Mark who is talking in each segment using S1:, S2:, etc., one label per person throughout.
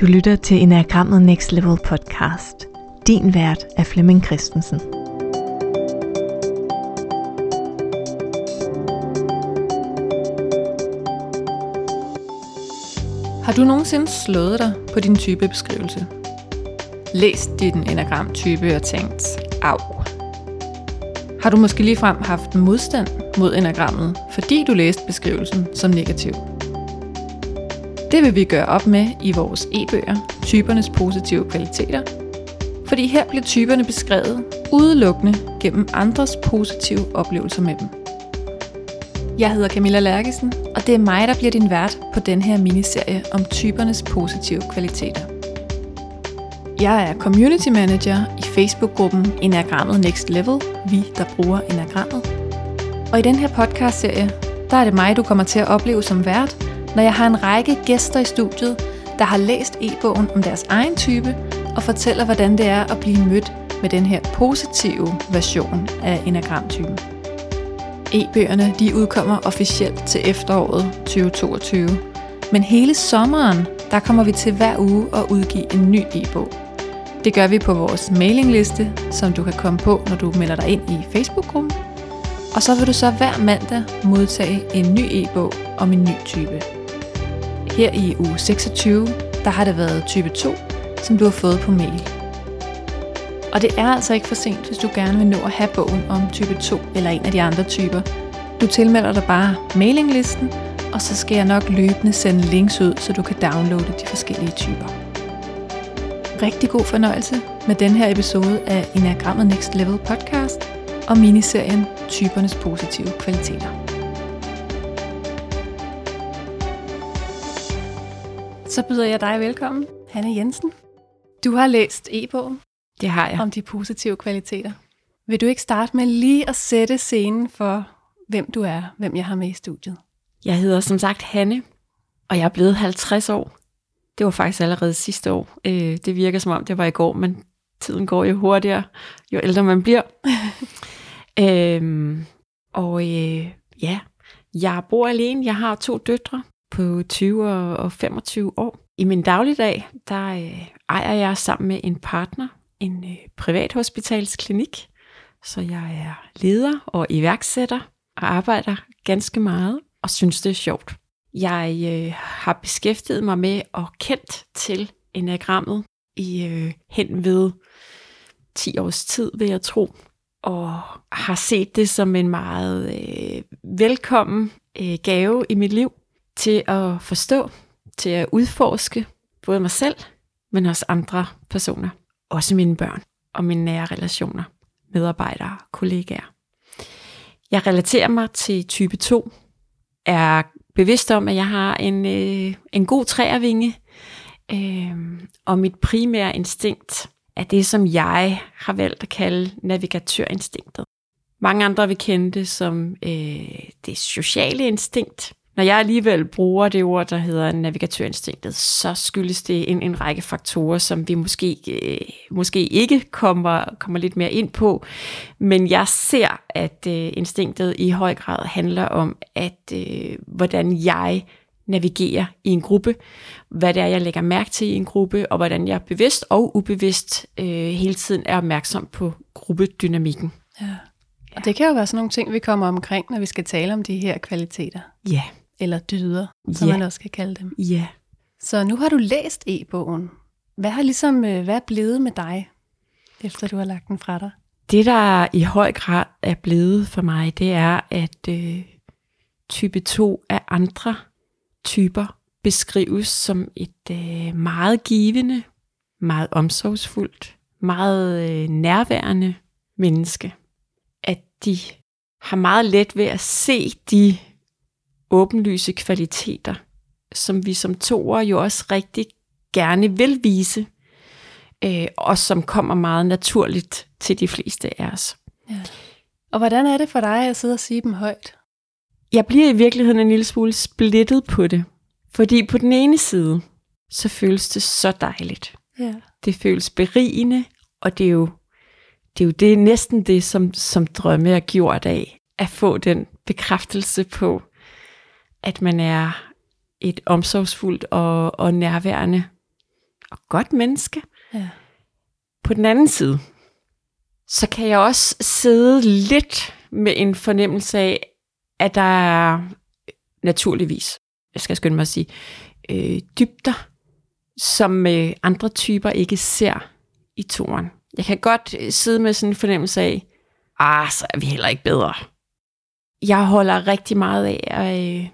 S1: Du lytter til Enagrammet Next Level podcast. Din vært er Flemming Christensen.
S2: Har du nogensinde slået dig på din typebeskrivelse? Læst din enagramtype og tænkt, af. Har du måske ligefrem haft modstand mod enagrammet, fordi du læste beskrivelsen som negativ? Det vil vi gøre op med i vores e-bøger, typernes positive kvaliteter, fordi her bliver typerne beskrevet udelukkende gennem andres positive oplevelser med dem. Jeg hedder Camilla Lærkesen, og det er mig, der bliver din vært på den her miniserie om typernes positive kvaliteter. Jeg er community manager i Facebook-gruppen Enagrammet Next Level, vi der bruger enagrammet. Og i den her podcast-serie, der er det mig, du kommer til at opleve som vært, når jeg har en række gæster i studiet, der har læst e-bogen om deres egen type og fortæller, hvordan det er at blive mødt med den her positive version af enagramtypen. E-bøgerne de udkommer officielt til efteråret 2022, men hele sommeren der kommer vi til hver uge at udgive en ny e-bog. Det gør vi på vores mailingliste, som du kan komme på, når du melder dig ind i Facebook-gruppen. Og så vil du så hver mandag modtage en ny e-bog om en ny type. Her i uge 26, der har det været type 2, som du har fået på mail. Og det er altså ikke for sent, hvis du gerne vil nå at have bogen om type 2 eller en af de andre typer. Du tilmelder dig bare mailinglisten, og så skal jeg nok løbende sende links ud, så du kan downloade de forskellige typer. Rigtig god fornøjelse med den her episode af Enagrammet Next Level podcast og miniserien Typernes positive kvaliteter. Så byder jeg dig velkommen, Hanne Jensen. Du har læst e-bogen
S1: Det har jeg.
S2: om de positive kvaliteter. Vil du ikke starte med lige at sætte scenen for, hvem du er, hvem jeg har med i studiet?
S1: Jeg hedder som sagt Hanne, og jeg er blevet 50 år. Det var faktisk allerede sidste år. Øh, Det virker som om, det var i går, men tiden går jo hurtigere, jo ældre man bliver. øhm, og øh, ja, jeg bor alene. Jeg har to døtre på 20 og- 25 år. I min dagligdag, der øh, ejer jeg sammen med en partner en øh, privathospitalsklinik. Så jeg er leder og iværksætter og arbejder ganske meget og synes, det er sjovt. Jeg øh, har beskæftiget mig med og kendt til enagrammet i øh, hen ved 10 års tid, vil jeg tro, og har set det som en meget øh, velkommen øh, gave i mit liv til at forstå, til at udforske både mig selv, men også andre personer. Også mine børn og mine nære relationer, medarbejdere, kollegaer. Jeg relaterer mig til type 2, er bevidst om, at jeg har en, øh, en god træervinge, øh, og mit primære instinkt er det, som jeg har valgt at kalde navigatørinstinktet. Mange andre vil kende det som øh, det sociale instinkt. Når jeg alligevel bruger det ord, der hedder navigatørinstinktet, så skyldes det en, en række faktorer, som vi måske, øh, måske ikke kommer, kommer lidt mere ind på. Men jeg ser, at øh, instinktet i høj grad handler om, at øh, hvordan jeg navigerer i en gruppe, hvad det er, jeg lægger mærke til i en gruppe, og hvordan jeg bevidst og ubevidst øh, hele tiden er opmærksom på gruppedynamikken.
S2: Ja. Og det kan jo være sådan nogle ting, vi kommer omkring, når vi skal tale om de her kvaliteter.
S1: Ja,
S2: Eller dyder, som
S1: Ja.
S2: man også kan kalde dem.
S1: ja.
S2: Så nu har du læst e-bogen. Hvad har ligesom, øh, hvad er blevet med dig, efter du har lagt den fra dig?
S1: Det, der i høj grad er blevet for mig, det er, at øh, type 2 af andre typer beskrives som et øh, meget givende, meget omsorgsfuldt, meget øh, nærværende menneske. At de har meget let ved at se de åbenlyse kvaliteter, som vi som toer jo også rigtig gerne vil vise, øh, og som kommer meget naturligt til de fleste af os.
S2: Ja. Og hvordan er det for dig at sidde og sige dem højt?
S1: Jeg bliver i virkeligheden en lille smule splittet på det, fordi på den ene side, så føles det så dejligt.
S2: Ja.
S1: Det føles berigende, og det er jo det, er jo det næsten det, som, som drømme er gjort af, at få den bekræftelse på, at man er et omsorgsfuldt og, og nærværende og godt menneske.
S2: Ja.
S1: På den anden side, så kan jeg også sidde lidt med en fornemmelse af, at der er naturligvis, jeg skal skynde mig at sige, øh, dybder, som øh, andre typer ikke ser i turen. Jeg kan godt øh, sidde med sådan en fornemmelse af, ah, så er vi heller ikke bedre. Jeg holder rigtig meget af, øh,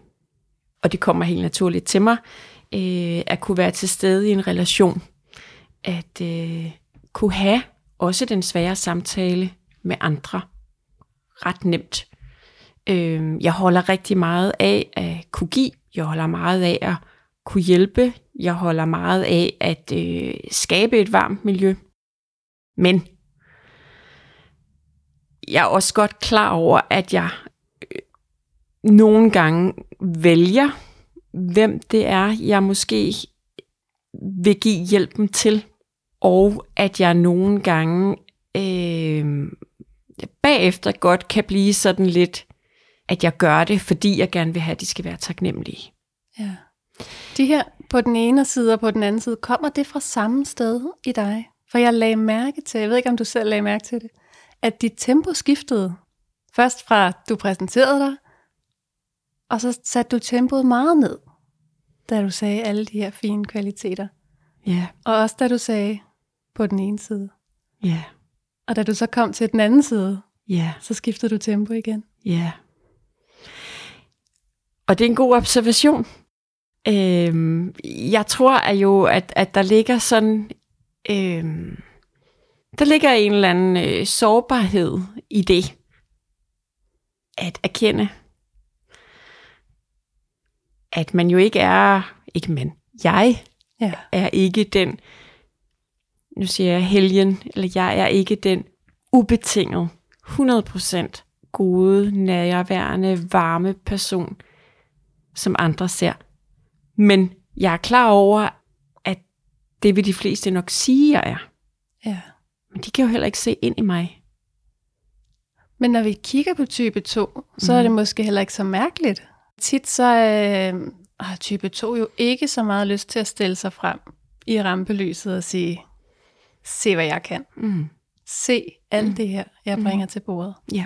S1: og det kommer helt naturligt til mig, øh, at kunne være til stede i en relation. At øh, kunne have også den svære samtale med andre ret nemt. Øh, jeg holder rigtig meget af at kunne give. Jeg holder meget af at kunne hjælpe. Jeg holder meget af at øh, skabe et varmt miljø. Men jeg er også godt klar over, at jeg øh, nogle gange vælger, hvem det er, jeg måske vil give hjælpen til, og at jeg nogle gange øh, bagefter godt kan blive sådan lidt, at jeg gør det, fordi jeg gerne vil have, at de skal være taknemmelige.
S2: Ja. De her på den ene side og på den anden side, kommer det fra samme sted i dig? For jeg lagde mærke til, jeg ved ikke om du selv lagde mærke til det, at dit tempo skiftede. Først fra du præsenterede dig, og så satte du tempoet meget ned, da du sagde alle de her fine kvaliteter.
S1: Ja,
S2: Og også da du sagde på den ene side.
S1: ja,
S2: Og da du så kom til den anden side,
S1: ja,
S2: så skiftede du tempo igen.
S1: ja. Og det er en god observation. Øhm, jeg tror at jo, at, at der ligger sådan, øhm, der ligger en eller anden øh, sårbarhed i det, at erkende, at man jo ikke er, ikke men, jeg
S2: Ja.
S1: er ikke den, nu siger jeg helgen, eller jeg er ikke den ubetinget, 100% gode, nærværende, varme person, som andre ser. Men jeg er klar over, at det vil de fleste nok sige, jeg er.
S2: ja.
S1: Men de kan jo heller ikke se ind i mig.
S2: Men når vi kigger på type 2, så er det måske heller ikke så mærkeligt. Tit så øh, har type 2 jo ikke så meget lyst til at stille sig frem i rampelyset og sige, se hvad jeg kan.
S1: Mm.
S2: Se alt det her, jeg bringer til bordet.
S1: Ja.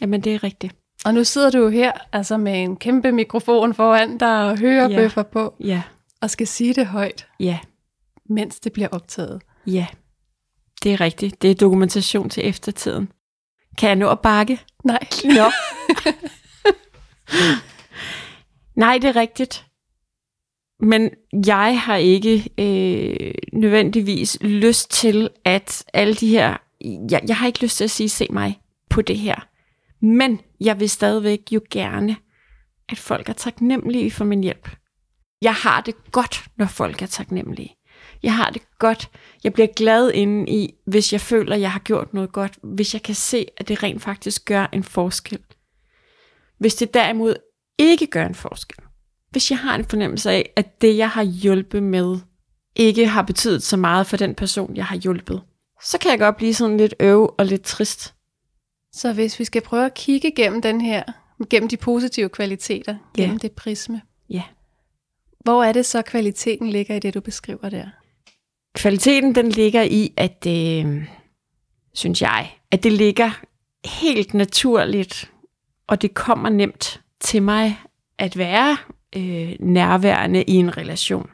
S1: Jamen, det er rigtigt.
S2: Og nu sidder du jo her altså med en kæmpe mikrofon foran dig og hørebøffer på,
S1: Ja,
S2: og skal sige det højt,
S1: ja,
S2: mens det bliver optaget.
S1: ja. Det er rigtigt. Det er dokumentation til eftertiden. Kan jeg nå at bakke?
S2: Nej.
S1: Nå. Nej, det er rigtigt. Men jeg har ikke øh, nødvendigvis lyst til, at alle de her... Jeg, jeg har ikke lyst til at sige, se mig på det her. Men jeg vil stadigvæk jo gerne, at folk er taknemmelige for min hjælp. Jeg har det godt, når folk er taknemmelige. Jeg har det godt. Jeg bliver glad inden i, hvis jeg føler, at jeg har gjort noget godt. Hvis jeg kan se, at det rent faktisk gør en forskel. Hvis det derimod ikke gør en forskel. Hvis jeg har en fornemmelse af, at det, jeg har hjulpet med, ikke har betydet så meget for den person, jeg har hjulpet, så kan jeg godt blive sådan lidt øv og lidt trist.
S2: Så hvis vi skal prøve at kigge gennem den her, gennem de positive kvaliteter,
S1: Ja.
S2: gennem det prisme,
S1: Ja.
S2: hvor er det så kvaliteten ligger i det, du beskriver der?
S1: Kvaliteten, den ligger i, at øh, synes jeg, at det ligger helt naturligt, og det kommer nemt til mig at være øh, nærværende i en relation.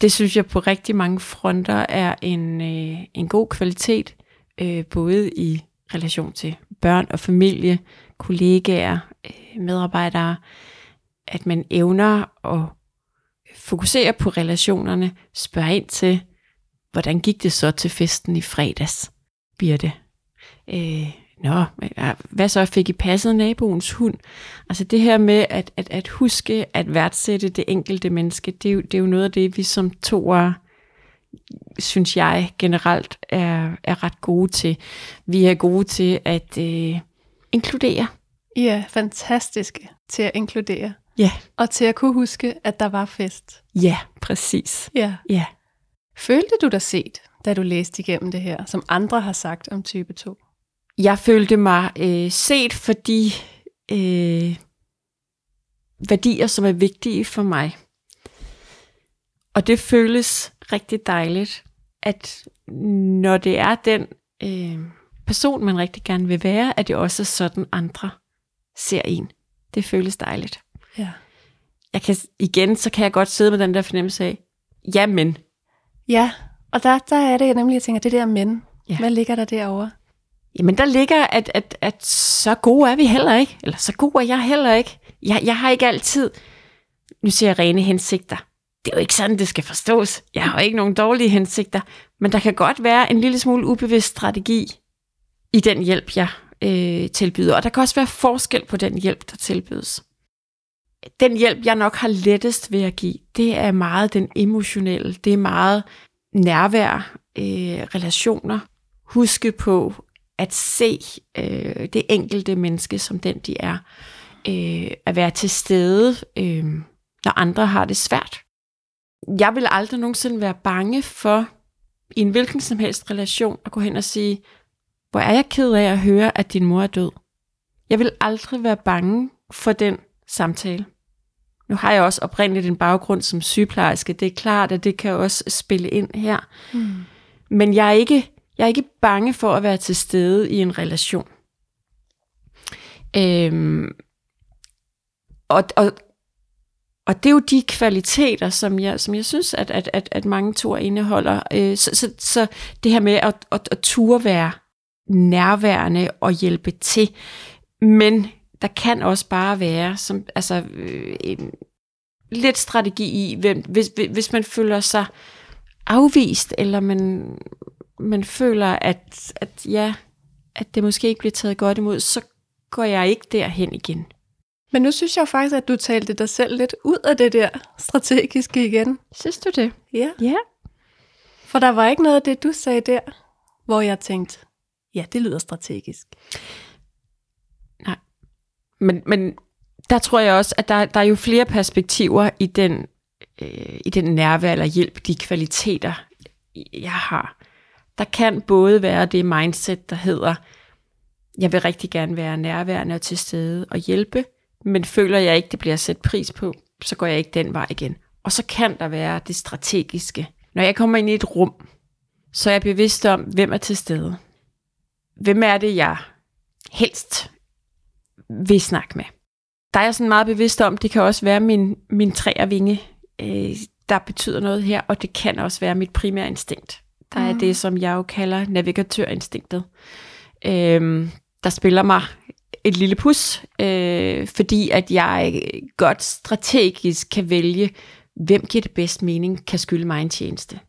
S1: Det synes jeg på rigtig mange fronter er en, øh, en god kvalitet, øh, både i relation til børn og familie, kollegaer, øh, medarbejdere, at man evner at fokusere på relationerne, spørge ind til, hvordan gik det så til festen i fredags, Birte? Øh, nå, hvad så fik I passet naboens hund? Altså det her med at, at, at huske at værdsætte det enkelte menneske, det er, jo, det er jo noget af det, vi som toer, synes jeg generelt er, er ret gode til. Vi er gode til at øh, inkludere.
S2: I er fantastiske til at inkludere,
S1: Ja,
S2: og til at kunne huske, at der var fest.
S1: ja, præcis.
S2: Ja.
S1: Ja.
S2: Følte du dig set, da du læste igennem det her, som andre har sagt om type 2?
S1: Jeg følte mig øh, set for de øh, værdier, som er vigtige for mig. Og det føles rigtig dejligt, at når det er den øh, person, man rigtig gerne vil være, at det også er sådan, andre ser en. Det føles dejligt.
S2: Ja.
S1: Jeg kan, igen, så kan jeg godt sidde med den der fornemmelse af, jamen,
S2: Ja, og der, der er det jeg nemlig, jeg tænker, det der men.
S1: Ja.
S2: Ja. Hvad ligger der derovre?
S1: Jamen, der ligger, at, at, at så gode er vi heller ikke. Eller så god er jeg heller ikke. Jeg, jeg har ikke altid, nu siger jeg rene hensigter. Det er jo ikke sådan, det skal forstås. Jeg har jo ikke nogen dårlige hensigter. Men der kan godt være en lille smule ubevidst strategi i den hjælp, jeg øh, tilbyder. Og der kan også være forskel på den hjælp, der tilbydes. Den hjælp, jeg nok har lettest ved at give, det er meget den emotionelle. Det er meget nærvær, øh, relationer. Huske på at se øh, det enkelte menneske som den, de er. Øh, at være til stede, øh, når andre har det svært. Jeg vil aldrig nogensinde være bange for, i en hvilken som helst relation, at gå hen og sige, hvor er jeg ked af at høre, at din mor er død. Jeg vil aldrig være bange for den samtale. Nu har jeg også oprindeligt en baggrund som sygeplejerske. Det er klart, at det kan også spille ind her.
S2: Mm.
S1: Men jeg er ikke, jeg er ikke bange for at være til stede i en relation. Øhm, og, og, og det er jo de kvaliteter, som jeg, som jeg synes, at, at, at, at mange tor indeholder. Øh, så, så, så det her med at, at, at ture være nærværende og hjælpe til. Men der kan også bare være som, altså, øh, en lidt strategi i, hvem, hvis, hvis man føler sig afvist, eller man, man føler, at, at, ja, at det måske ikke bliver taget godt imod, så går jeg ikke derhen igen.
S2: Men nu synes jeg jo faktisk, at du talte dig selv lidt ud af det der strategiske igen.
S1: Synes du det?
S2: Ja.
S1: Ja.
S2: For der var ikke noget af det, du sagde der, hvor jeg tænkte, ja, det lyder strategisk.
S1: Men, men der tror jeg også, at der, der er jo flere perspektiver i den, øh, i den nærvær eller hjælp, de kvaliteter, jeg har. Der kan både være det mindset, der hedder, jeg vil rigtig gerne være nærværende og til stede og hjælpe, men føler jeg ikke, det bliver sat pris på, så går jeg ikke den vej igen. Og så kan der være det strategiske. Når jeg kommer ind i et rum, så er jeg bevidst om, hvem er til stede. Hvem er det, jeg helst vil snakke med. Der er jeg sådan meget bevidst om, det kan også være min, min træervinge, øh, der betyder noget her, og det kan også være mit primære instinkt. Der er
S2: Mm.
S1: det, som jeg jo kalder navigatørinstinktet. Øh, der spiller mig et lille pus, øh, fordi at jeg godt strategisk kan vælge, hvem giver det bedst mening, kan skylde mig en tjeneste.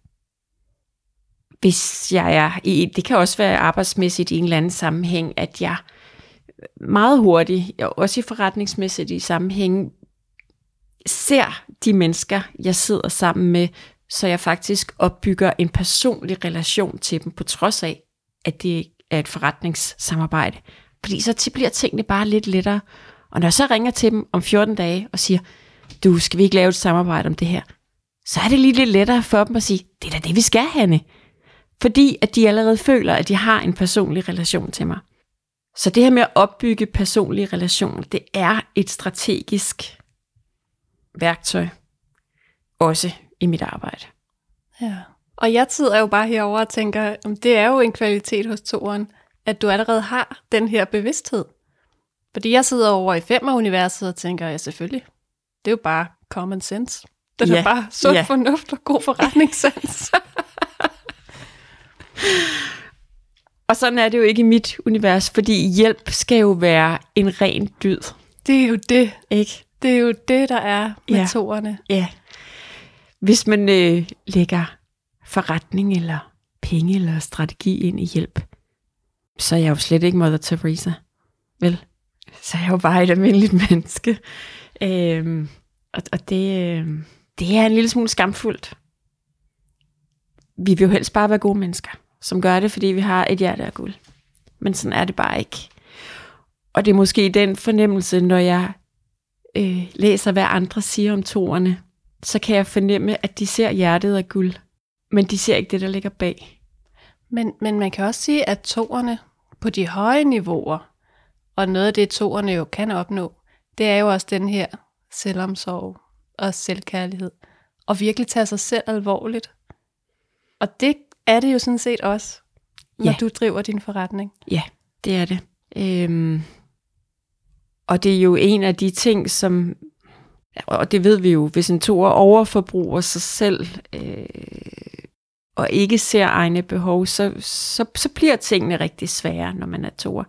S1: Hvis jeg er i, det kan også være arbejdsmæssigt i en eller anden sammenhæng, at jeg meget hurtigt, og også i forretningsmæssigt i sammenhæng, ser de mennesker, jeg sidder sammen med, så jeg faktisk opbygger en personlig relation til dem, på trods af, at det er et forretningssamarbejde. Fordi så bliver tingene bare lidt lettere. Og når jeg så ringer til dem om 14 dage og siger, du, skal vi ikke lave et samarbejde om det her? Så er det lige lidt lettere for dem at sige, det er da det, vi skal, Hanne. Fordi at de allerede føler, at de har en personlig relation til mig. Så det her med at opbygge personlige relationer, det er et strategisk værktøj, også i mit arbejde.
S2: Ja. Og jeg sidder jo bare herover og tænker, om det er jo en kvalitet hos toeren, at du allerede har den her bevidsthed. Fordi jeg sidder over i femmer-universet og tænker, ja selvfølgelig, det er jo bare common sense. Det er
S1: Ja,
S2: bare sund
S1: ja.
S2: fornuft og god forretningssans.
S1: Og sådan er det jo ikke i mit univers, fordi hjælp skal jo være en ren dyd.
S2: det er jo det.
S1: Ikke?
S2: Det er jo det, der er med ja. toerne.
S1: Ja. Hvis man øh, lægger forretning eller penge eller strategi ind i hjælp, så er jeg jo slet ikke Mother Teresa. Vel? Så er jeg jo bare et almindeligt menneske. Øhm, og og det, øh, det er en lille smule skamfuldt. Vi vil jo helst bare være gode mennesker, som gør det, fordi vi har et hjerte af guld. Men sådan er det bare ikke. Og det er måske den fornemmelse, når jeg øh, læser, hvad andre siger om toerne, så kan jeg fornemme, at de ser hjertet af guld, men de ser ikke det, der ligger bag.
S2: Men, men man kan også sige, at toerne på de høje niveauer, og noget af det, toerne jo kan opnå, det er jo også den her selvomsorg og selvkærlighed. og virkelig tage sig selv alvorligt. Og det er det jo sådan set også, når
S1: Ja.
S2: du driver din forretning.
S1: Ja, det er det. Øhm, og det er jo en af de ting, som, og det ved vi jo, hvis en toer overforbruger sig selv, øh, og ikke ser egne behov, så, så, så bliver tingene rigtig svære, når man er toer.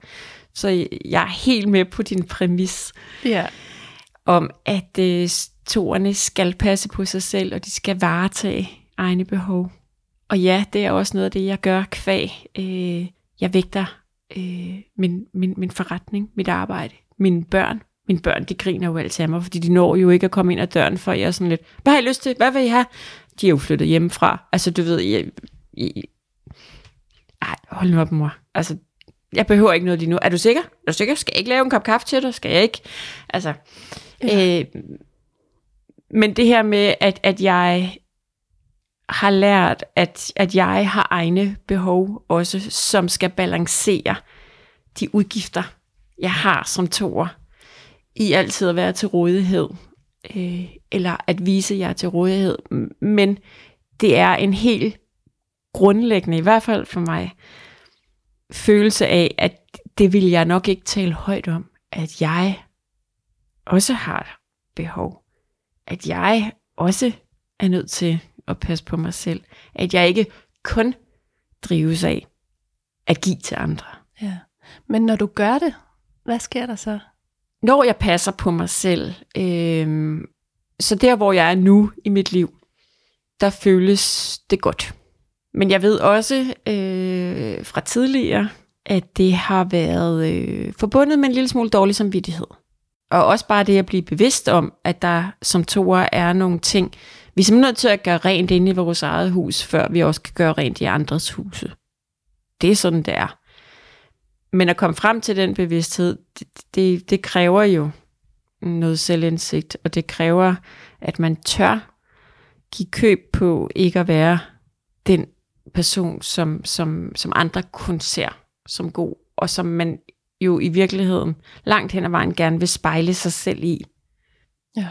S1: Så jeg er helt med på din præmis
S2: Ja.
S1: om, at øh, toerne skal passe på sig selv, og de skal varetage egne behov. Og ja, det er også noget af det, jeg gør kvæg. Øh, jeg vægter øh, min, min, min forretning, mit arbejde, mine børn. Mine børn, de griner jo altid af mig, fordi de når jo ikke at komme ind ad døren, for jeg er sådan lidt, hvad har I lyst til? Hvad vil I have? De er jo flyttet hjemmefra. Altså, du ved, jeg, jeg, ej, hold nu op, mor. Altså, jeg behøver ikke noget lige nu. Er du sikker? Er du sikker? Skal jeg ikke lave en kop kaffe til dig? Skal jeg ikke? Altså,
S2: Ja.
S1: øh, men det her med, at, at jeg har lært, at, at jeg har egne behov også, som skal balancere de udgifter, jeg har som toer, i altid at være til rådighed, øh, eller at vise jer til rådighed. Men det er en helt grundlæggende, i hvert fald for mig, følelse af, at det vil jeg nok ikke tale højt om, at jeg også har behov. At jeg også er nødt til at passe på mig selv. At jeg ikke kun drives af at give til andre.
S2: ja. Men når du gør det, hvad sker der så?
S1: Når jeg passer på mig selv, øh, så der hvor jeg er nu i mit liv, der føles det godt. Men jeg ved også øh, fra tidligere, at det har været øh, forbundet med en lille smule dårlig samvittighed. Og også bare det at blive bevidst om, at der som toer er nogle ting, vi er simpelthen nødt til at gøre rent inde i vores eget hus, før vi også kan gøre rent i andres huse. Det er sådan, det er. Men at komme frem til den bevidsthed, det, det, det kræver jo noget selvindsigt, og det kræver, at man tør give køb på ikke at være den person, som, som, som andre kun ser som god, og som man jo i virkeligheden langt hen ad vejen gerne vil spejle sig selv i.
S2: Ja.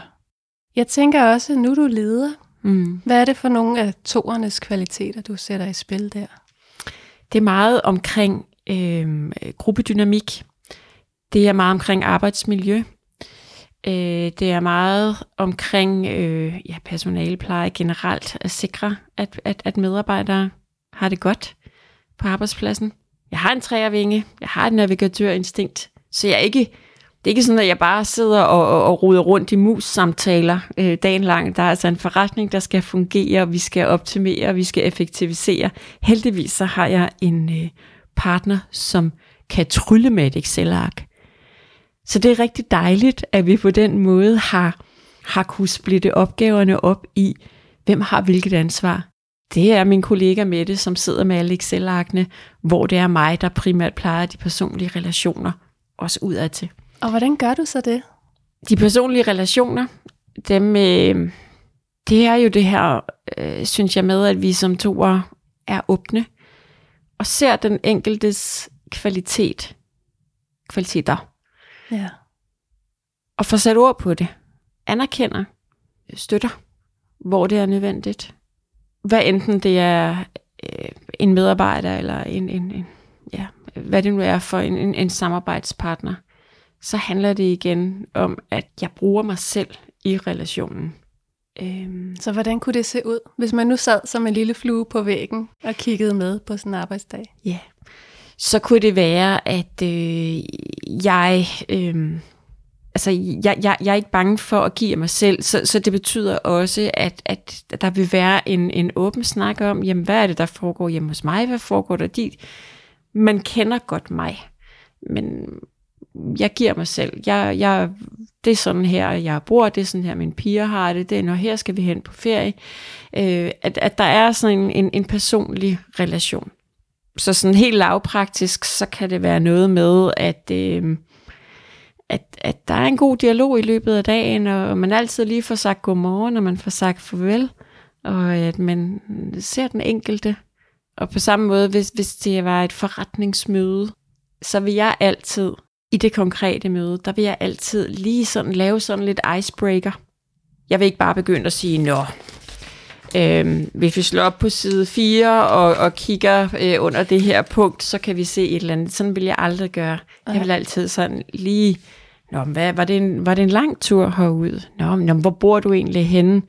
S2: Jeg tænker også, nu du leder,
S1: Mm.
S2: hvad er det for nogle af toernes kvaliteter, du sætter i spil der?
S1: Det er meget omkring øh, gruppedynamik. Det er meget omkring arbejdsmiljø. Øh, det er meget omkring øh, ja, personalepleje generelt. At sikre, at, at, at medarbejdere har det godt på arbejdspladsen. Jeg har en træervinge. Jeg har et navigatørinstinkt. Så jeg er ikke, det er ikke sådan, at jeg bare sidder og, og, og ruder rundt i mus-samtaler øh, dagen lang. Der er altså en forretning, der skal fungere, vi skal optimere, vi skal effektivisere. Heldigvis så har jeg en øh, partner, som kan trylle med et Excel-ark. Så det er rigtig dejligt, at vi på den måde har, har kunne splitte opgaverne op i, hvem har hvilket ansvar. Det er min kollega Mette, som sidder med alle Excel-arkene, hvor det er mig, der primært plejer de personlige relationer, også udad til.
S2: Og hvordan gør du så det?
S1: De personlige relationer, dem, øh, det er jo det her, øh, synes jeg med, at vi som toer er åbne og ser den enkeltes kvalitet, kvaliteter,
S2: Ja.
S1: og får sat ord på det. Anerkender, støtter, hvor det er nødvendigt. Hvad enten det er øh, en medarbejder eller en, en, en ja, hvad det nu er for en, en, en samarbejdspartner, så handler det igen om, at jeg bruger mig selv i relationen. Øhm,
S2: Så hvordan kunne det se ud, hvis man nu sad som en lille flue på væggen og kiggede med på sådan en arbejdsdag?
S1: Ja, så kunne det være, at øh, jeg, øh, altså, jeg, jeg, jeg er ikke bange for at give af mig selv, så, så det betyder også, at, at der vil være en, en åben snak om, jamen, hvad er det, der foregår hjemme hos mig, hvad foregår der dit? Man kender godt mig, men jeg giver mig selv. Jeg, jeg, det er sådan her, jeg bor, det er sådan her, mine piger har det, det er, når her skal vi hen på ferie. Øh, at, at der er sådan en, en, en personlig relation. Så sådan helt lavpraktisk, så kan det være noget med, at, øh, at, at der er en god dialog i løbet af dagen, og man altid lige får sagt godmorgen, og man får sagt farvel, og at man ser den enkelte. Og på samme måde, hvis, hvis det var et forretningsmøde, så vil jeg altid, i det konkrete møde, der vil jeg altid lige sådan lave sådan lidt icebreaker. Jeg vil ikke bare begynde at sige, nå, Øh, hvis vi slår op på side 4 og, og kigger øh, under det her punkt, så kan vi se et eller andet. Sådan vil jeg aldrig gøre. Jeg vil altid sådan lige... Nå, men hvad, var, det en, var det en lang tur herud? Nå, men, hvor bor du egentlig henne?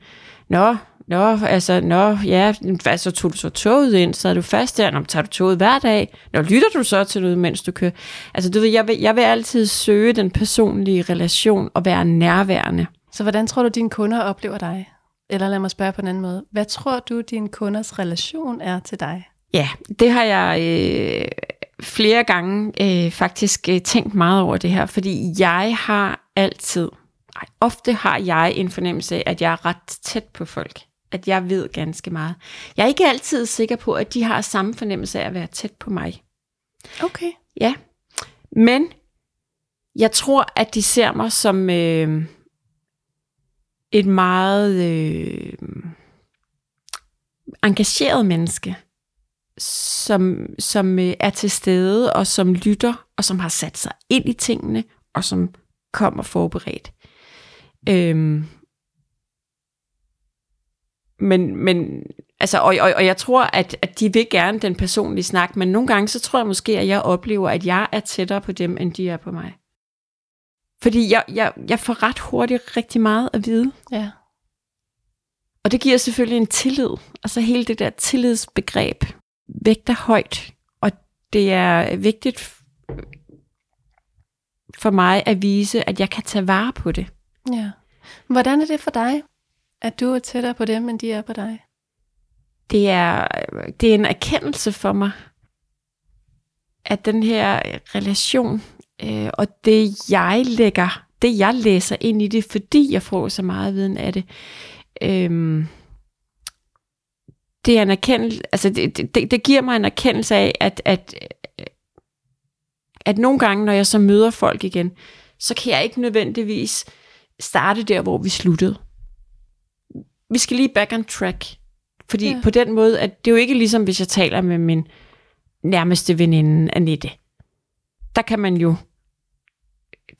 S1: Nå, Nå, altså, nå, ja, hvad, så tog du så toget ind, så er du fast der, nå, tager du toget hver dag, nå, lytter du så til noget, mens du kører? Altså, du ved, jeg vil, jeg vil altid søge den personlige relation og være nærværende.
S2: Så hvordan tror du, dine kunder oplever dig? Eller lad mig spørge på en anden måde. Hvad tror du, din kunders relation er til dig?
S1: Ja, det har jeg øh, flere gange øh, faktisk øh, tænkt meget over det her, fordi jeg har altid, ej, ofte har jeg en fornemmelse af, at jeg er ret tæt på folk at jeg ved ganske meget. Jeg er ikke altid sikker på, at de har samme fornemmelse af at være tæt på mig.
S2: Okay.
S1: Ja, men jeg tror, at de ser mig som øh, et meget øh, engageret menneske, som, som øh, er til stede og som lytter og som har sat sig ind i tingene og som kommer forberedt. Øh, men, men altså, og, og, og jeg tror, at, at de vil gerne den personlige snak, men nogle gange, så tror jeg måske, at jeg oplever, at jeg er tættere på dem, end de er på mig. Fordi jeg, jeg, jeg får ret hurtigt rigtig meget at vide.
S2: Ja.
S1: Og det giver selvfølgelig en tillid. Altså hele det der tillidsbegreb vægter højt. Og det er vigtigt for mig at vise, at jeg kan tage vare på det.
S2: Ja. Hvordan er det for dig? At du er tættere på dem, end de er på dig?
S1: Det er, det er en erkendelse for mig, at den her relation, øh, og det jeg lægger, det jeg læser ind i det, fordi jeg får så meget viden af det, øh, det er en erkendelse, altså det, det, det giver mig en erkendelse af, at, at, at nogle gange, når jeg så møder folk igen, så kan jeg ikke nødvendigvis starte der, hvor vi sluttede vi skal lige back on track. Fordi ja. på den måde, at det er jo ikke ligesom, hvis jeg taler med min nærmeste veninde, Annette. Der kan man jo,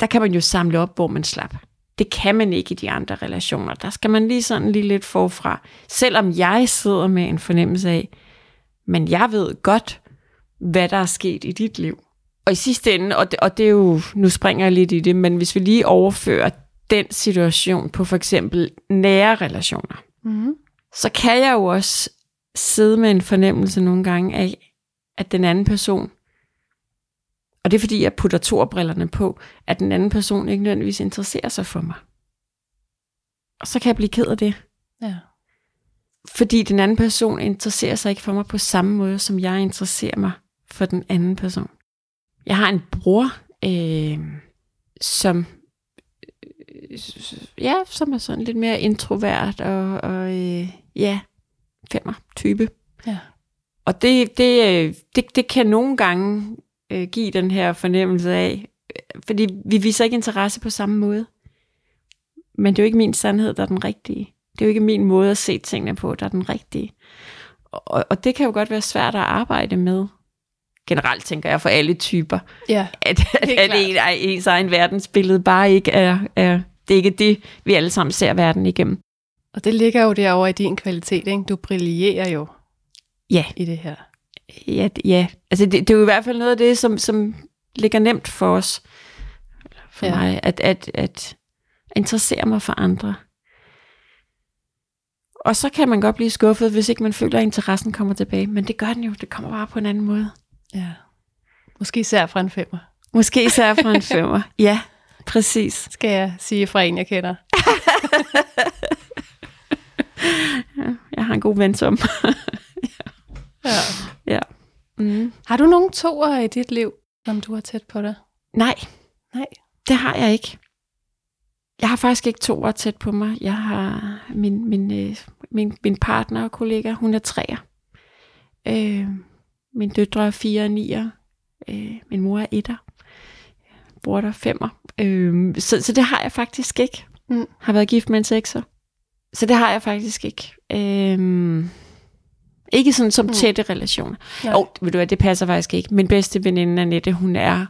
S1: der kan man jo samle op, hvor man slap. Det kan man ikke i de andre relationer. Der skal man lige sådan lige lidt forfra. Selvom jeg sidder med en fornemmelse af, men jeg ved godt, hvad der er sket i dit liv. Og i sidste ende, og det, og det er jo, nu springer jeg lidt i det, men hvis vi lige overfører den situation på for eksempel nære relationer, mm. så kan jeg jo også sidde med en fornemmelse nogle gange af, at den anden person, og det er fordi, jeg putter to på, at den anden person ikke nødvendigvis interesserer sig for mig. Og så kan jeg blive ked af det.
S2: Ja.
S1: Fordi den anden person interesserer sig ikke for mig på samme måde, som jeg interesserer mig for den anden person. Jeg har en bror, øh, som ja, som er sådan lidt mere introvert og, og øh, ja, femmer type.
S2: Ja.
S1: Og det, det, øh, det, det kan nogle gange øh, give den her fornemmelse af, fordi vi viser ikke interesse på samme måde. Men det er jo ikke min sandhed, der er den rigtige. Det er jo ikke min måde at se tingene på, der er den rigtige. Og, og det kan jo godt være svært at arbejde med. Generelt tænker jeg for alle typer.
S2: Ja,
S1: at, at, at en, ens egen verdensbillede bare ikke er, er det er ikke det, vi alle sammen ser verden igennem.
S2: Og det ligger jo derovre i din kvalitet, ikke? Du brillerer jo
S1: ja.
S2: i det her.
S1: Ja, ja. altså det, det er jo i hvert fald noget af det, som, som ligger nemt for os, for ja. mig, at, at, at interessere mig for andre. Og så kan man godt blive skuffet, hvis ikke man føler, at interessen kommer tilbage. Men det gør den jo. Det kommer bare på en anden måde.
S2: Ja. Måske især fra en femmer.
S1: Måske især fra en femmer. Ja, Præcis.
S2: Skal jeg sige fra en, jeg kender.
S1: ja, jeg har en god ven som.
S2: ja.
S1: ja.
S2: Mm. Har du nogen toer i dit liv, som du har tæt på dig?
S1: Nej.
S2: Nej.
S1: Det har jeg ikke. Jeg har faktisk ikke toer tæt på mig. Jeg har min, min, øh, min, min partner og kollega, hun er treer. Øh, min døtre er fire og nier. Øh, min mor er etter bruger der femmer. Øh, så, så det har jeg faktisk ikke. Mm. Har været gift med en sekser. Så det har jeg faktisk ikke. Øh, ikke sådan som mm. tætte relationer. Jo, oh, ved du hvad, det passer faktisk ikke. Min bedste veninde, Annette, hun er,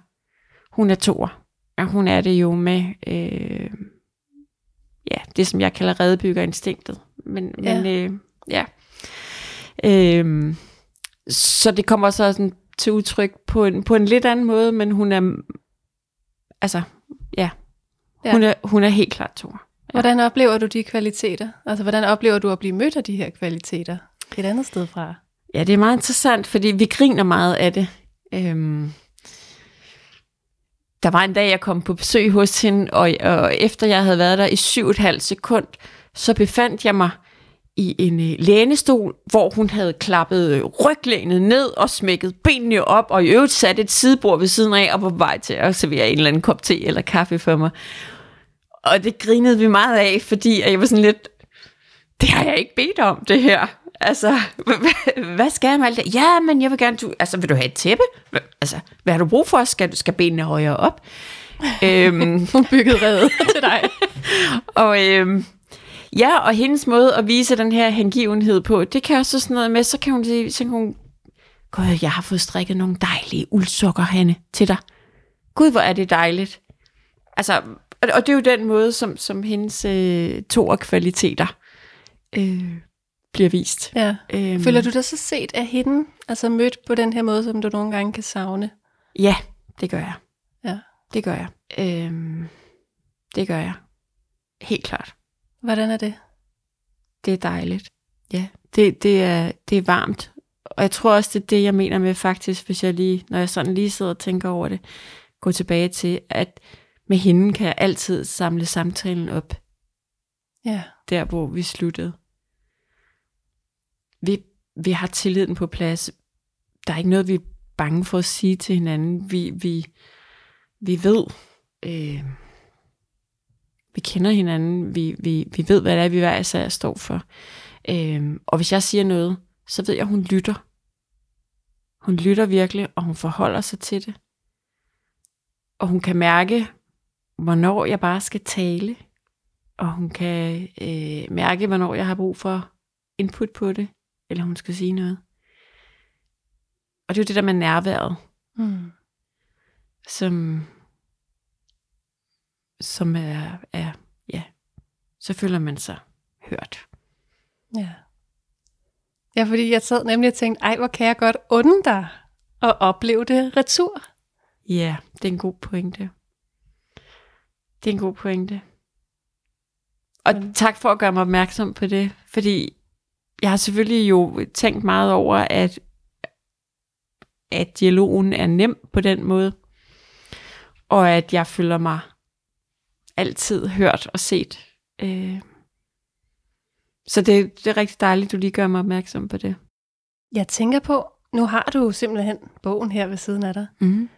S1: hun er toer. Og hun er det jo med, øh, ja, det som jeg kalder redbyggerinstinktet. Men, ja. men øh, Ja. Øhm, så det kommer så sådan til udtryk på en, på en lidt anden måde, men hun er, altså, ja,
S2: Ja.
S1: hun, er, hun er helt klart to.
S2: Hvordan oplever du de kvaliteter? Altså, hvordan oplever du at blive mødt af de her kvaliteter et andet sted fra?
S1: Ja, det er meget interessant, fordi vi griner meget af det. Øhm, der var en dag, jeg kom på besøg hos hende, og, og efter jeg havde været der i syv og et halvt sekund, så befandt jeg mig i en øh, lænestol, hvor hun havde klappet øh, ryglænet ned og smækket benene op, og i øvrigt sat et sidebord ved siden af, og var på vej til at servere en eller anden kop te eller kaffe for mig. Og det grinede vi meget af, fordi jeg var sådan lidt, det har jeg ikke bedt om, det her. Altså, hvad, skal jeg med alt det? Ja, men jeg vil gerne, du, altså, vil du have et tæppe? Altså, hvad har du brug for? Skal, skal benene højere op? øhm,
S2: Hun byggede redet til dig.
S1: og øhm, ja, og hendes måde at vise den her hengivenhed på, det kan også sådan noget med, så kan hun sige, så kan hun, Gud, jeg har fået strikket nogle dejlige uldsokker, Hanne, til dig. Gud, hvor er det dejligt. Altså, og, og det er jo den måde, som, som hendes øh, to kvaliteter øh, bliver vist.
S2: Ja.
S1: Øhm,
S2: Føler du dig så set af hende? Altså mødt på den her måde, som du nogle gange kan savne?
S1: Ja, det gør jeg.
S2: Ja.
S1: Det gør jeg. Øhm, det gør jeg. Helt klart.
S2: Hvordan er det?
S1: Det er dejligt. Ja, det, det, er, det er varmt. Og jeg tror også, det er det, jeg mener med faktisk, hvis jeg lige, når jeg sådan lige sidder og tænker over det, gå tilbage til, at med hende kan jeg altid samle samtalen op,
S2: Ja.
S1: der hvor vi sluttede. Vi, vi har tilliden på plads. Der er ikke noget, vi er bange for at sige til hinanden. Vi, vi, vi ved, øh, vi kender hinanden. Vi, vi, vi ved, hvad det er, vi hver især står for. Øh, og hvis jeg siger noget, så ved jeg, at hun lytter. Hun lytter virkelig, og hun forholder sig til det. Og hun kan mærke, hvornår jeg bare skal tale. Og hun kan øh, mærke, hvornår jeg har brug for input på det, eller hun skal sige noget. Og det er jo det der med nærværet,
S2: Mm.
S1: som, som er, er, ja, så føler man sig hørt.
S2: Ja. Ja, fordi jeg sad nemlig og tænkte, ej, hvor kan jeg godt unde dig at opleve det retur.
S1: Ja, det er en god pointe. Det er en god pointe. Og
S2: Men-
S1: tak for at gøre mig opmærksom på det, fordi jeg har selvfølgelig jo tænkt meget over, at, at dialogen er nem på den måde, og at jeg føler mig altid hørt og set. Øh, Så det, det er rigtig dejligt, du lige gør mig opmærksom på det.
S2: Jeg tænker på, nu har du simpelthen bogen her ved siden af dig.
S1: Mm.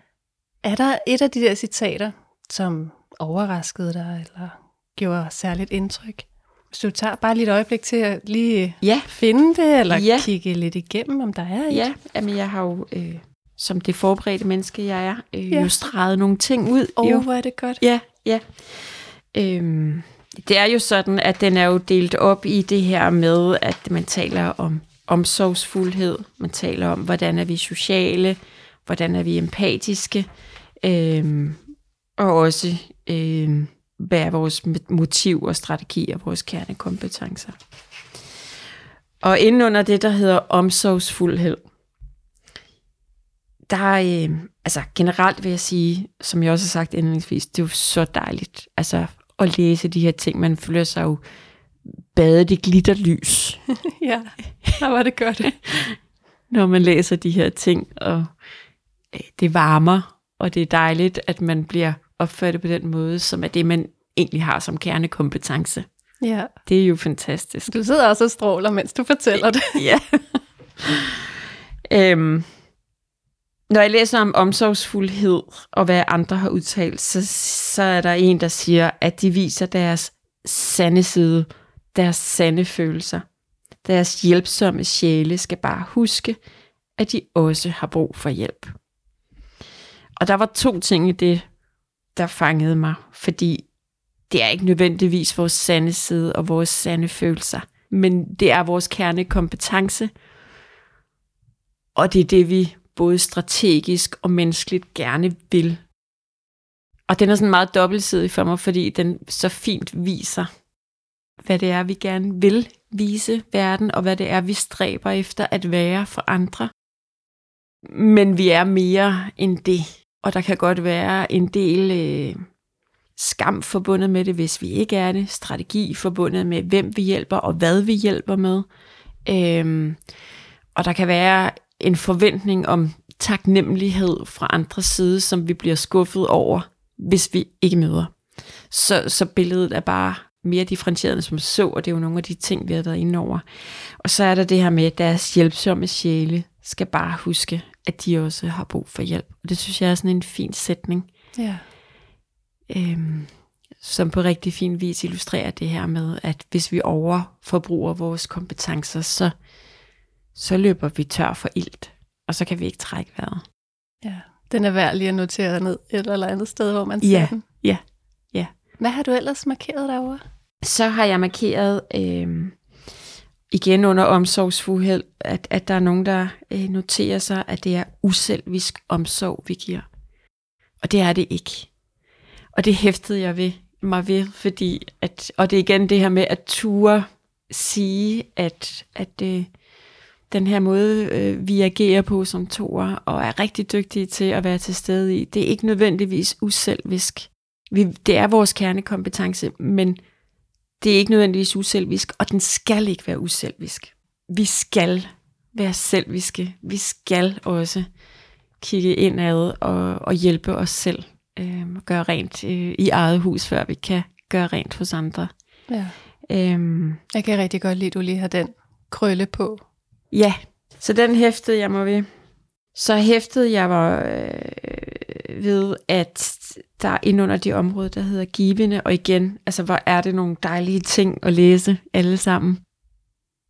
S2: Er der et af de der citater, som overraskede dig, eller gjorde særligt indtryk? Hvis du tager bare lige et øjeblik til at lige
S1: Ja,
S2: finde det, eller
S1: Ja.
S2: kigge lidt igennem, om der er et.
S1: ja. Jamen, jeg har jo, øh, som det forberedte menneske, jeg er, øh,
S2: Ja.
S1: jo streget nogle ting ud.
S2: Åh,
S1: jo.
S2: oh, hvor er det godt.
S1: Ja, ja. Øhm, det er jo sådan, at den er jo delt op i det her med, at man taler om omsorgsfuldhed, man taler om, hvordan er vi sociale, hvordan er vi empatiske, øhm, og også, øhm, hvad er vores motiv og strategi og vores kernekompetencer. Og inden under det, der hedder omsorgsfuldhed, der er, øh, altså generelt vil jeg sige, som jeg også har sagt indledningsvis, det er jo så dejligt, altså at læse de her ting. Man føler sig jo badet i glitterlys,
S2: ja, der var det godt.
S1: når man læser de her ting, og øh, det varmer, og det er dejligt, at man bliver opfattet på den måde, som er det, man egentlig har som kernekompetence.
S2: ja.
S1: Det er jo fantastisk.
S2: Du sidder også og stråler, mens du fortæller det.
S1: Ja. øhm, når jeg læser om omsorgsfuldhed og hvad andre har udtalt, så, så er der en, der siger, at de viser deres sande side, deres sande følelser. Deres hjælpsomme sjæle skal bare huske, at de også har brug for hjælp. Og der var to ting i det, der fangede mig, fordi det er ikke nødvendigvis vores sande side og vores sande følelser, men det er vores kernekompetence, og det er det, vi både strategisk og menneskeligt gerne vil. Og den er sådan meget dobbeltsidig for mig, fordi den så fint viser, hvad det er, vi gerne vil vise verden, og hvad det er, vi stræber efter at være for andre. Men vi er mere end det. Og der kan godt være en del øh, skam forbundet med det, hvis vi ikke er det. Strategi forbundet med, hvem vi hjælper og hvad vi hjælper med. Øhm, og der kan være en forventning om taknemmelighed fra andre side, som vi bliver skuffet over, hvis vi ikke møder. Så, så billedet er bare mere differentieret som så, og det er jo nogle af de ting, vi har været inde over. Og så er der det her med, at deres hjælpsomme sjæle skal bare huske, at de også har brug for hjælp. Og det synes jeg er sådan en fin sætning.
S2: Ja.
S1: Øhm, som på rigtig fin vis illustrerer det her med, at hvis vi overforbruger vores kompetencer, så, så løber vi tør for ilt, og så kan vi ikke trække vejret.
S2: Ja, den er værd lige at notere ned et eller andet sted, hvor man ser
S1: Ja,
S2: den.
S1: ja, ja.
S2: Hvad har du ellers markeret derovre?
S1: Så har jeg markeret øh, igen under omsorgsfuldhed, at, at der er nogen, der øh, noterer sig, at det er uselvisk omsorg, vi giver. Og det er det ikke. Og det hæftede jeg ved mig ved, fordi, at, og det er igen det her med at ture sige, at, at øh, den her måde, øh, vi agerer på som toer, og er rigtig dygtige til at være til stede i, det er ikke nødvendigvis uselvisk. Vi, det er vores kernekompetence, men det er ikke nødvendigvis uselvisk, og den skal ikke være uselvisk. Vi skal være selviske. Vi skal også kigge indad og, og hjælpe os selv. Øh, gøre rent øh, i eget hus, før vi kan gøre rent hos andre.
S2: Ja.
S1: Øhm,
S2: Jeg kan rigtig godt lide, at du lige har den krølle på.
S1: Ja, så den hæftede jeg mig ved. Så hæftede jeg mig øh, ved, at der er inde under det område, der hedder givende, og igen, altså hvor er det nogle dejlige ting at læse alle sammen.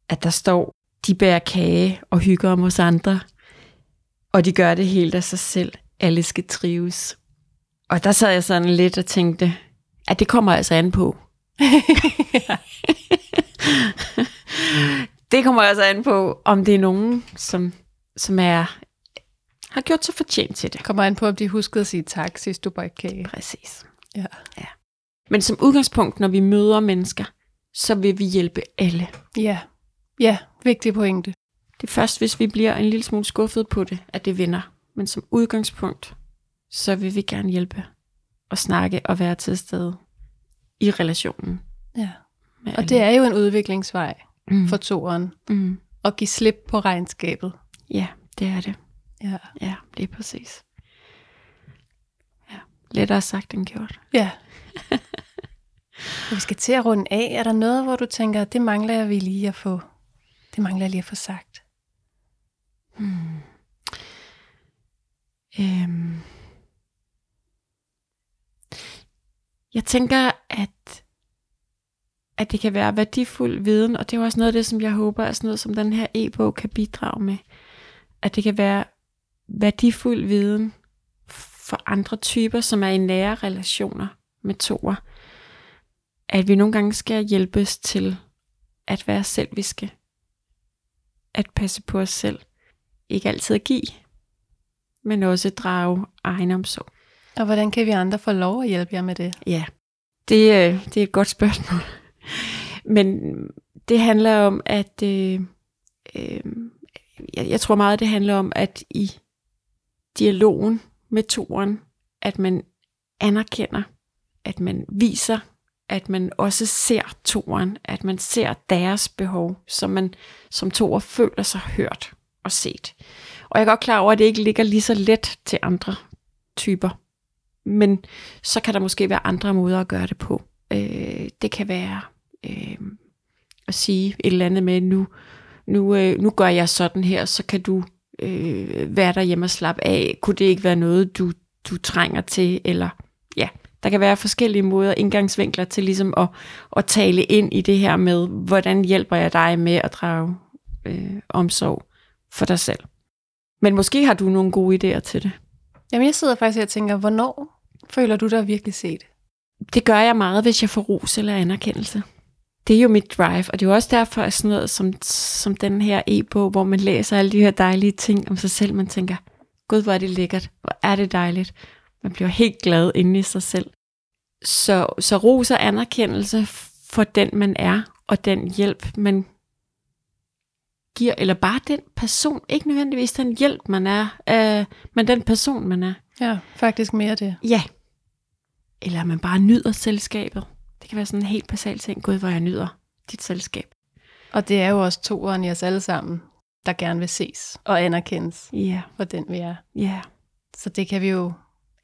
S1: At der står, de bærer kage og hygger om os andre, og de gør det helt af sig selv. Alle skal trives. Og der sad jeg sådan lidt og tænkte, at det kommer altså an på. Mm det kommer altså an på, om det er nogen, som, som er, har gjort sig fortjent til det.
S2: Kommer an på, om de huskede at sige tak, sidst du bare kage.
S1: Præcis.
S2: Ja.
S1: Men som udgangspunkt, når vi møder mennesker, så vil vi hjælpe alle.
S2: Ja. Ja, vigtig pointe.
S1: Det er først, hvis vi bliver en lille smule skuffet på det, at det vinder. Men som udgangspunkt, så vil vi gerne hjælpe og snakke og være til stede i relationen.
S2: Ja. Og det er jo en udviklingsvej
S1: mm.
S2: for toeren.
S1: mm.
S2: At give slip på regnskabet.
S1: Ja, det er det.
S2: Ja.
S1: Ja, det er præcis. Ja, lettere sagt end gjort.
S2: Ja. Og vi skal til at runde af. Er der noget, hvor du tænker, det mangler jeg lige at få, det mangler jeg lige at få sagt?
S1: Hmm. Øhm. Jeg tænker, at, at det kan være værdifuld viden, og det er jo også noget af det, som jeg håber, er sådan noget, som den her e-bog kan bidrage med. At det kan være værdifuld viden for andre typer, som er i nære relationer med toer. At vi nogle gange skal hjælpes til at være selviske. At passe på os selv ikke altid at give, men også drage egen omsorg.
S2: Og hvordan kan vi andre få lov at hjælpe jer med det?
S1: Ja, det, øh, det er et godt spørgsmål. Men det handler om, at øh, øh, jeg, jeg tror meget, det handler om, at i dialogen med toren, at man anerkender, at man viser, at man også ser toren, at man ser deres behov, så man som toer føler sig hørt og set. Og jeg er godt klar over, at det ikke ligger lige så let til andre typer. Men så kan der måske være andre måder at gøre det på. Øh, det kan være øh, at sige et eller andet med, nu, nu, øh, nu gør jeg sådan her, så kan du øh, være derhjemme og slappe af. Kunne det ikke være noget, du, du trænger til? Eller ja, der kan være forskellige måder, indgangsvinkler til ligesom at, at tale ind i det her med, hvordan hjælper jeg dig med at drage øh, omsorg for dig selv. Men måske har du nogle gode idéer til det.
S2: Jamen, jeg sidder faktisk og tænker, hvornår føler du dig virkelig set?
S1: Det gør jeg meget, hvis jeg får ros eller anerkendelse. Det er jo mit drive, og det er jo også derfor, at sådan noget som, som den her e-bog, hvor man læser alle de her dejlige ting om sig selv, man tænker, gud, hvor er det lækkert, hvor er det dejligt. Man bliver helt glad inde i sig selv. Så, så ros og anerkendelse for den, man er, og den hjælp, man giver, eller bare den person, ikke nødvendigvis den hjælp, man er, øh, men den person, man er.
S2: Ja, faktisk mere det.
S1: Ja. Eller man bare nyder selskabet. Kan være sådan en helt basal ting. Gud, hvor jeg nyder dit selskab.
S2: Og det er jo også toeren i os alle sammen, der gerne vil ses og anerkendes
S1: Ja,
S2: for den, vi er.
S1: ja,
S2: Så det kan vi jo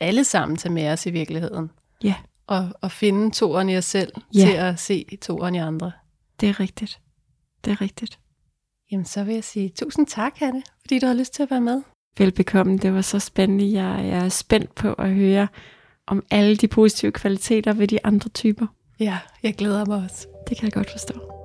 S2: alle sammen tage med os i virkeligheden.
S1: ja.
S2: Og, og finde toeren i os selv
S1: Ja.
S2: til at se toeren i andre.
S1: Det er rigtigt. Det er rigtigt.
S2: Jamen, så vil jeg sige tusind tak, Hanne, fordi du har lyst til at være med.
S1: Velbekomme. Det var så spændende. Jeg er spændt på at høre om alle de positive kvaliteter ved de andre typer.
S2: Ja, jeg glæder mig også.
S1: Det kan jeg godt forstå.